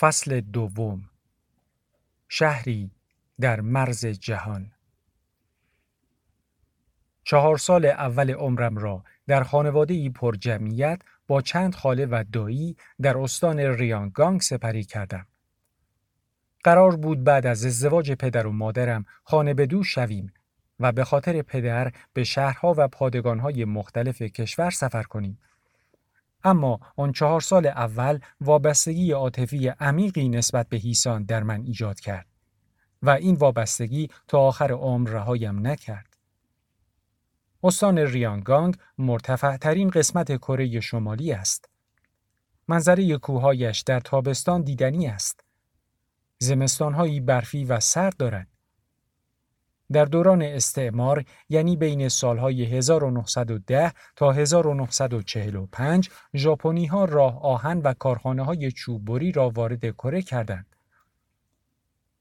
فصل دوم شهری در مرز جهان چهار سال اول عمرم را در خانواده ای پر جمعیت با چند خاله و دایی در استان ریانگانگ سپری کردم. قرار بود بعد از ازدواج پدر و مادرم خانه به دو شویم و به خاطر پدر به شهرها و پادگانهای مختلف کشور سفر کنیم. اما آن چهار سال اول وابستگی عاطفی عمیقی نسبت به هیسان در من ایجاد کرد و این وابستگی تا آخر عمر رهایم نکرد. استان ریانگانگ مرتفع ترین قسمت کره شمالی است. منظره کوههایش در تابستان دیدنی است. زمستانهایی برفی و سرد دارد. در دوران استعمار یعنی بین سالهای 1910 تا 1945 ژاپنی ها راه آهن و کارخانه های چوببری را وارد کره کردند.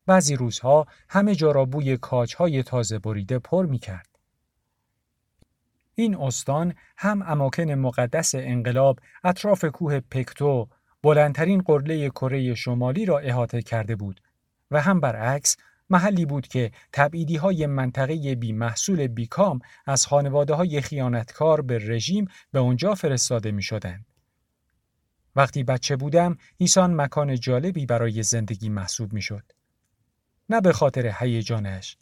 بعضی روزها همه جا را بوی کاج های تازه بریده پر می کرد. این استان هم اماکن مقدس انقلاب اطراف کوه پکتو بلندترین قله کره شمالی را احاطه کرده بود و هم برعکس محلی بود که تبعیدی های منطقه بی محصول بیکام از خانواده های خیانتکار به رژیم به اونجا فرستاده می شدن. وقتی بچه بودم ایسان مکان جالبی برای زندگی محسوب می شد. نه به خاطر هیجانش.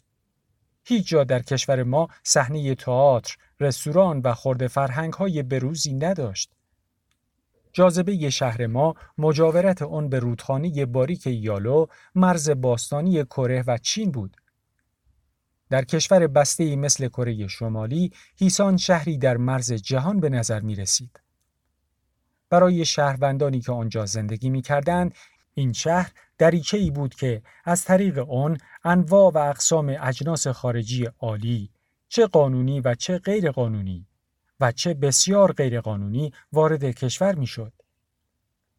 هیچ جا در کشور ما صحنه تئاتر، رستوران و خورده فرهنگ های بروزی نداشت. جاذبه شهر ما مجاورت آن به رودخانه باریک یالو مرز باستانی کره و چین بود. در کشور بسته مثل کره شمالی هیسان شهری در مرز جهان به نظر می رسید. برای شهروندانی که آنجا زندگی می کردند، این شهر دریچه ای بود که از طریق آن انواع و اقسام اجناس خارجی عالی چه قانونی و چه غیر قانونی و چه بسیار غیرقانونی وارد کشور می‌شد.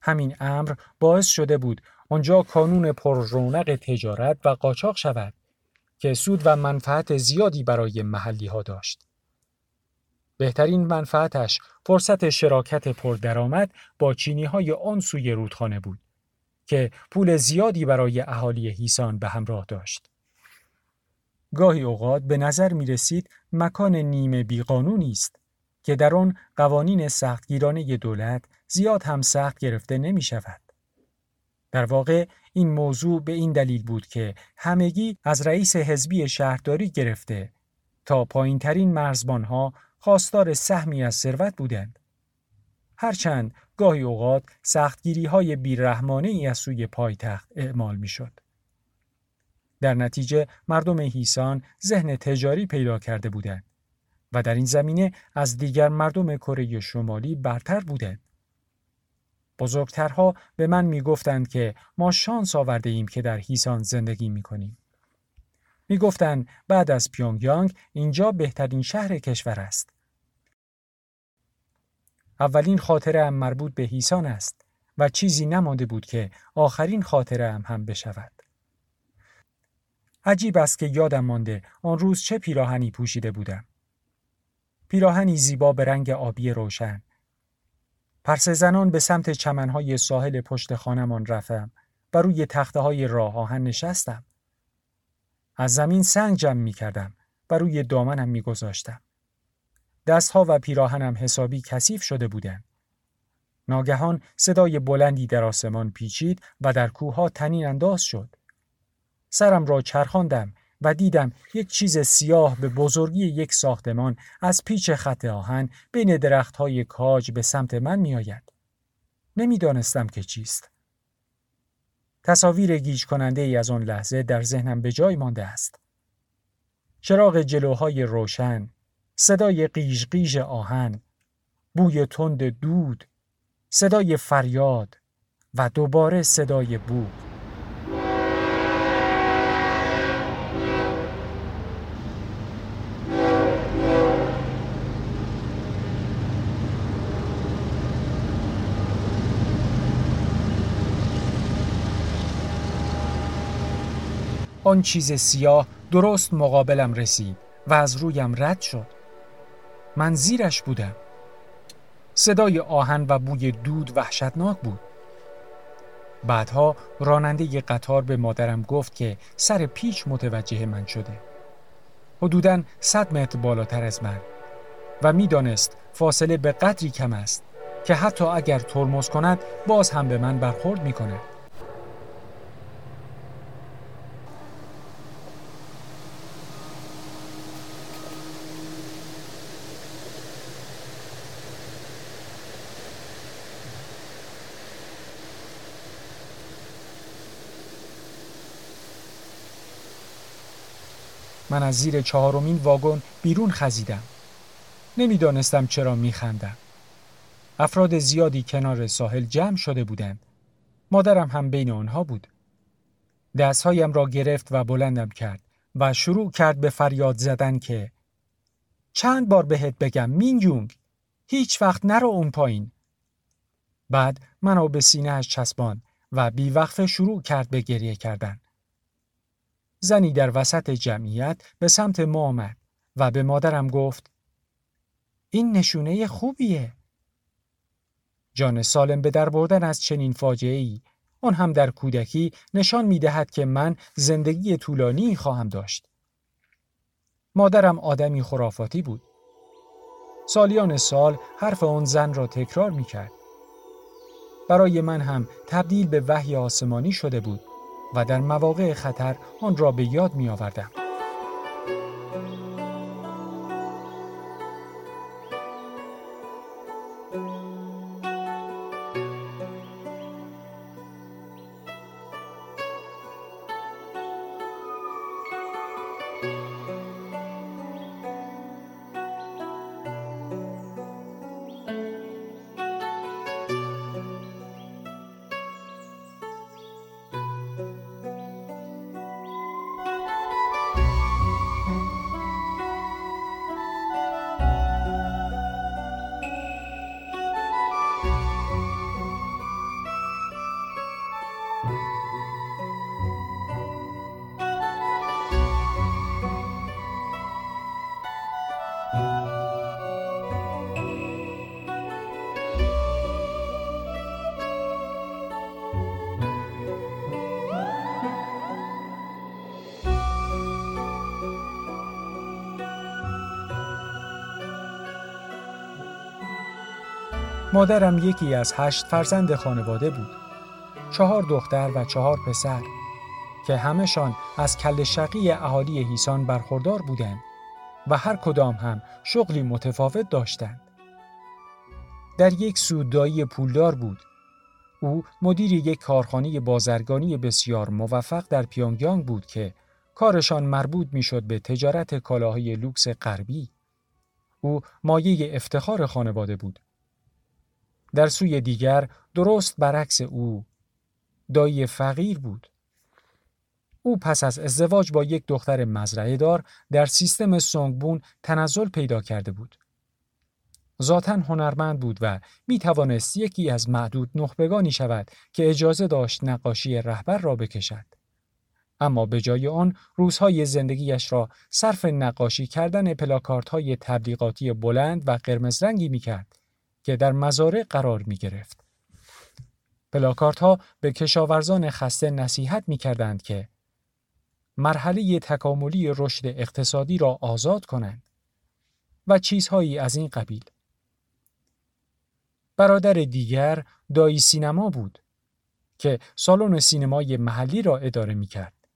همین امر باعث شده بود آنجا کانون پر رونق تجارت و قاچاق شود که سود و منفعت زیادی برای محلی ها داشت. بهترین منفعتش فرصت شراکت پردرآمد با چینی های آن سوی رودخانه بود که پول زیادی برای اهالی هیسان به همراه داشت. گاهی اوقات به نظر می رسید مکان نیمه بیقانونی است که در آن قوانین سختگیرانه دولت زیاد هم سخت گرفته نمی شود. در واقع این موضوع به این دلیل بود که همگی از رئیس حزبی شهرداری گرفته تا پایین ترین مرزبانها خواستار سهمی از ثروت بودند. هرچند گاهی اوقات سختگیری های بیرحمانه ای از سوی پایتخت اعمال می شد. در نتیجه مردم هیسان ذهن تجاری پیدا کرده بودند و در این زمینه از دیگر مردم کره شمالی برتر بودند. بزرگترها به من می گفتند که ما شانس آورده ایم که در هیسان زندگی می کنیم. می گفتند بعد از پیونگیانگ اینجا بهترین شهر کشور است. اولین خاطره هم مربوط به هیسان است و چیزی نمانده بود که آخرین خاطره هم هم بشود. عجیب است که یادم مانده آن روز چه پیراهنی پوشیده بودم. پیراهنی زیبا به رنگ آبی روشن. پرس زنان به سمت چمنهای ساحل پشت خانمان رفتم و روی تخته های راه آهن نشستم. از زمین سنگ جمع می کردم و روی دامنم می گذاشتم. دستها و پیراهنم حسابی کثیف شده بودند. ناگهان صدای بلندی در آسمان پیچید و در کوهها تنین انداز شد. سرم را چرخاندم و دیدم یک چیز سیاه به بزرگی یک ساختمان از پیچ خط آهن بین درخت های کاج به سمت من می آید. نمی‌دانستم که چیست. تصاویر گیج کننده ای از آن لحظه در ذهنم به جای مانده است. چراغ جلوهای روشن، صدای قیژ قیژ آهن، بوی تند دود، صدای فریاد و دوباره صدای بوق. آن چیز سیاه درست مقابلم رسید و از رویم رد شد من زیرش بودم صدای آهن و بوی دود وحشتناک بود بعدها راننده قطار به مادرم گفت که سر پیچ متوجه من شده. حدوداً 100 متر بالاتر از من و می‌دانست فاصله به قدری کم است که حتی اگر ترمز کند باز هم به من برخورد می کند. من از زیر چهارمین واگن بیرون خزیدم. نمی‌دانستم چرا میخندم. افراد زیادی کنار ساحل جمع شده بودند. مادرم هم بین آنها بود. دستهایم را گرفت و بلندم کرد و شروع کرد به فریاد زدن که چند بار بهت بگم مین یونگ هیچ وقت نرو اون پایین. بعد منو به سینهش چسبان و بیوقفه شروع کرد به گریه کردن. زنی در وسط جمعیت به سمت ما آمد و به مادرم گفت این نشونه خوبیه. جان سالم به در بردن از چنین فاجعه ای آن هم در کودکی نشان می دهد که من زندگی طولانی خواهم داشت. مادرم آدمی خرافاتی بود. سالیان سال حرف آن زن را تکرار می کرد. برای من هم تبدیل به وحی آسمانی شده بود و در مواقع خطر آن را به یاد می آوردم. مادرم یکی از هشت فرزند خانواده بود. چهار دختر و چهار پسر که همهشان از کل شقی اهالی هیسان برخوردار بودند و هر کدام هم شغلی متفاوت داشتند. در یک سودایی پولدار بود. او مدیر یک کارخانه بازرگانی بسیار موفق در پیانگیانگ بود که کارشان مربوط می‌شد به تجارت کالاهای لوکس غربی. او مایه افتخار خانواده بود در سوی دیگر درست برعکس او دایی فقیر بود. او پس از ازدواج با یک دختر مزرعه دار در سیستم سونگبون تنزل پیدا کرده بود. ذاتا هنرمند بود و می توانست یکی از معدود نخبگانی شود که اجازه داشت نقاشی رهبر را بکشد. اما به جای آن روزهای زندگیش را صرف نقاشی کردن پلاکارت های تبلیغاتی بلند و قرمز رنگی می کرد که در مزارع قرار می گرفت. پلاکارت ها به کشاورزان خسته نصیحت می کردند که مرحله تکاملی رشد اقتصادی را آزاد کنند و چیزهایی از این قبیل. برادر دیگر دایی سینما بود که سالن سینمای محلی را اداره می کرد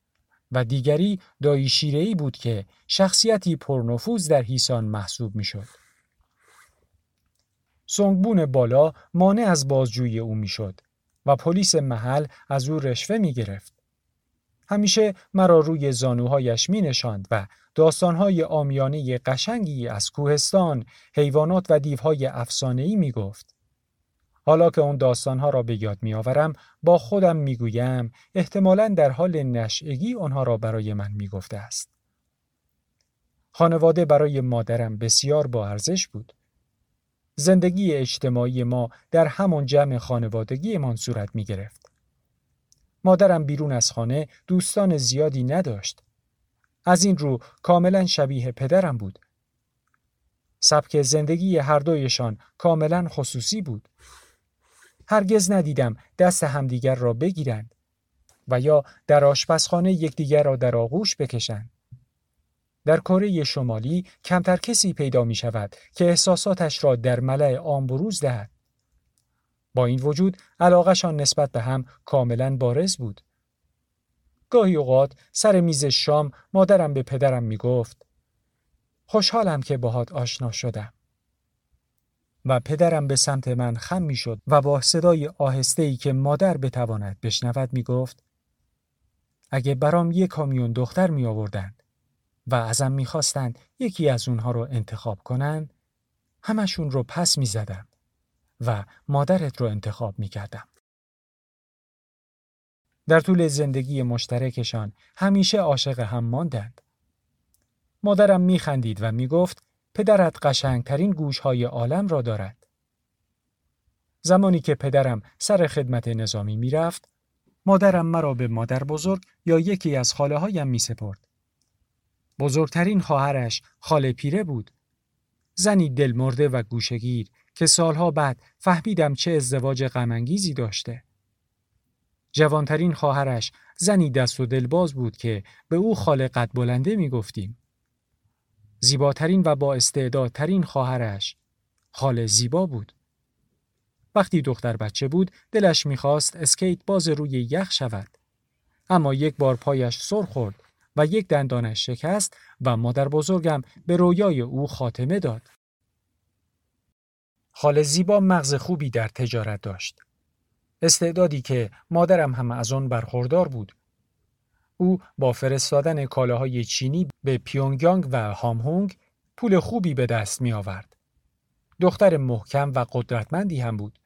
و دیگری دایی شیرهی بود که شخصیتی پرنفوذ در هیسان محسوب می شد. سنگبون بالا مانع از بازجویی او می‌شد و پلیس محل از او رشوه می گرفت. همیشه مرا روی زانوهایش می نشاند و داستانهای آمیانه قشنگی از کوهستان، حیوانات و دیوهای افسانه‌ای می گفت. حالا که اون داستانها را به یاد می آورم با خودم می گویم احتمالا در حال نشعگی آنها را برای من می گفته است. خانواده برای مادرم بسیار با ارزش بود. زندگی اجتماعی ما در همان جمع خانوادگیمان صورت می گرفت. مادرم بیرون از خانه دوستان زیادی نداشت. از این رو کاملا شبیه پدرم بود. سبک زندگی هر دویشان کاملا خصوصی بود. هرگز ندیدم دست همدیگر را بگیرند و یا در آشپزخانه یکدیگر را در آغوش بکشند. در کره شمالی کمتر کسی پیدا می شود که احساساتش را در ملع عام بروز دهد. با این وجود علاقشان نسبت به هم کاملا بارز بود. گاهی اوقات سر میز شام مادرم به پدرم می گفت خوشحالم که باهات آشنا شدم. و پدرم به سمت من خم می شد و با صدای آهسته ای که مادر بتواند بشنود می گفت اگه برام یک کامیون دختر می آوردند و ازم می خواستند یکی از اونها رو انتخاب کنند همشون رو پس می زدم و مادرت رو انتخاب می کردم. در طول زندگی مشترکشان همیشه عاشق هم ماندند. مادرم می خندید و می گفت پدرت قشنگترین گوشهای عالم را دارد. زمانی که پدرم سر خدمت نظامی می رفت، مادرم مرا به مادر بزرگ یا یکی از خاله هایم می سپرد. بزرگترین خواهرش خاله پیره بود. زنی دلمرده و گوشگیر که سالها بعد فهمیدم چه ازدواج غمانگیزی داشته. جوانترین خواهرش زنی دست و دلباز بود که به او خاله قد بلنده می گفتیم. زیباترین و با استعدادترین خواهرش خاله زیبا بود. وقتی دختر بچه بود دلش می‌خواست اسکیت باز روی یخ شود. اما یک بار پایش سر خورد و یک دندانش شکست و مادر بزرگم به رویای او خاتمه داد. خاله زیبا مغز خوبی در تجارت داشت. استعدادی که مادرم هم از آن برخوردار بود. او با فرستادن کالاهای چینی به پیونگیانگ و هامهونگ پول خوبی به دست می آورد. دختر محکم و قدرتمندی هم بود.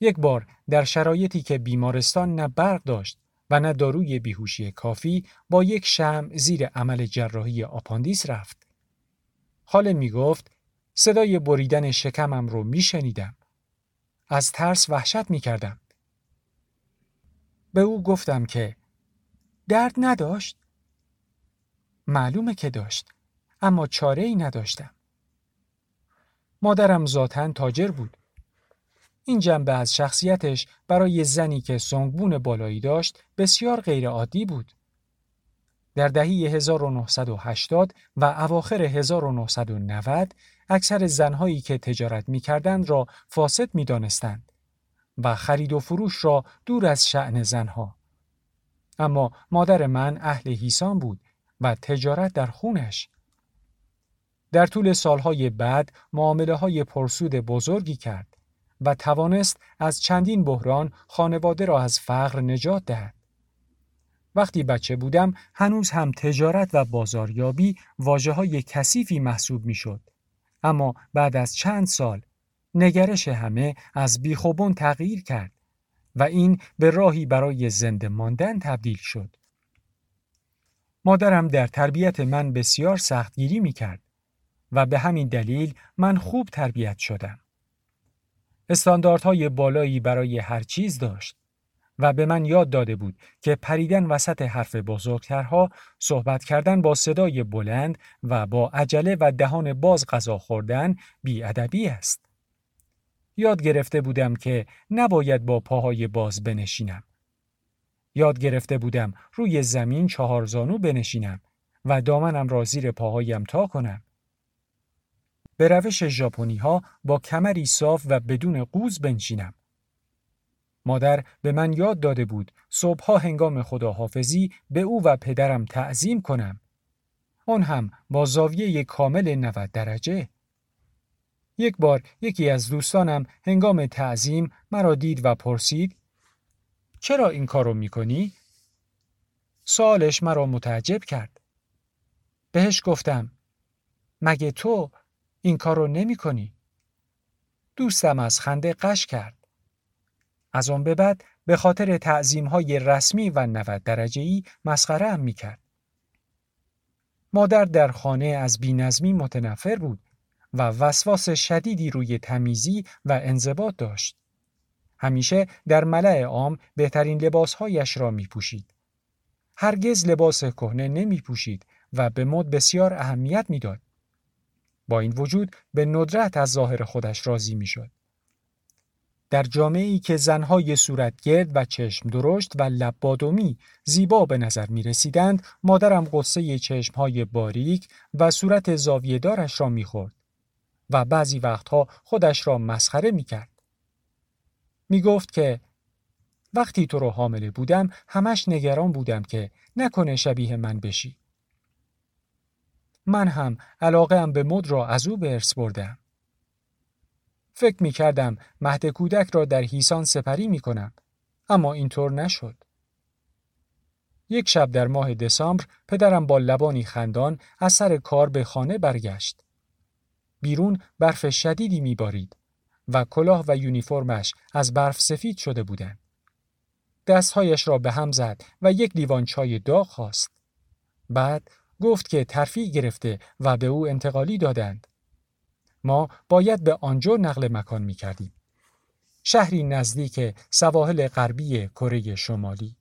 یک بار در شرایطی که بیمارستان نه برق داشت و نه داروی بیهوشی کافی با یک شم زیر عمل جراحی آپاندیس رفت. خاله می گفت صدای بریدن شکمم رو می شنیدم. از ترس وحشت می کردم. به او گفتم که درد نداشت؟ معلومه که داشت اما چاره ای نداشتم. مادرم ذاتا تاجر بود. این جنبه از شخصیتش برای زنی که سنگبون بالایی داشت بسیار غیرعادی بود. در دهه 1980 و اواخر 1990 اکثر زنهایی که تجارت می کردند را فاسد می دانستند و خرید و فروش را دور از شعن زنها. اما مادر من اهل هیسان بود و تجارت در خونش. در طول سالهای بعد معامله های پرسود بزرگی کرد و توانست از چندین بحران خانواده را از فقر نجات دهد. وقتی بچه بودم هنوز هم تجارت و بازاریابی واجه های کثیفی محسوب می شد. اما بعد از چند سال نگرش همه از بیخوبون تغییر کرد و این به راهی برای زنده ماندن تبدیل شد. مادرم در تربیت من بسیار سختگیری می کرد و به همین دلیل من خوب تربیت شدم. استانداردهای بالایی برای هر چیز داشت و به من یاد داده بود که پریدن وسط حرف بزرگترها صحبت کردن با صدای بلند و با عجله و دهان باز غذا خوردن بیادبی است. یاد گرفته بودم که نباید با پاهای باز بنشینم. یاد گرفته بودم روی زمین چهار زانو بنشینم و دامنم را زیر پاهایم تا کنم. به روش ژاپنی ها با کمری صاف و بدون قوز بنشینم. مادر به من یاد داده بود صبحها هنگام خداحافظی به او و پدرم تعظیم کنم. آن هم با زاویه کامل 90 درجه. یک بار یکی از دوستانم هنگام تعظیم مرا دید و پرسید چرا این کارو می‌کنی؟ سوالش مرا متعجب کرد. بهش گفتم مگه تو این کارو نمی کنی؟ دوستم از خنده قش کرد. از آن به بعد به خاطر تعظیم های رسمی و 90 درجه ای مسخره هم می کرد. مادر در خانه از بینظمی متنفر بود و وسواس شدیدی روی تمیزی و انضباط داشت. همیشه در ملع عام بهترین لباسهایش را می پوشید. هرگز لباس کهنه نمی پوشید و به مد بسیار اهمیت می‌داد. با این وجود به ندرت از ظاهر خودش راضی می شد. در جامعه ای که زنهای صورتگرد و چشم درشت و لبادومی زیبا به نظر می رسیدند، مادرم قصه چشمهای باریک و صورت زاویهدارش را می خورد و بعضی وقتها خودش را مسخره می کرد. می گفت که وقتی تو رو حامله بودم همش نگران بودم که نکنه شبیه من بشی. من هم علاقه هم به مد را از او به ارث بردم. فکر می کردم مهد کودک را در هیسان سپری می کنم. اما اینطور نشد. یک شب در ماه دسامبر پدرم با لبانی خندان از سر کار به خانه برگشت. بیرون برف شدیدی می بارید و کلاه و یونیفرمش از برف سفید شده بودند. دستهایش را به هم زد و یک لیوان چای داغ خواست. بعد گفت که ترفیع گرفته و به او انتقالی دادند. ما باید به آنجا نقل مکان می کردیم. شهری نزدیک سواحل غربی کره شمالی.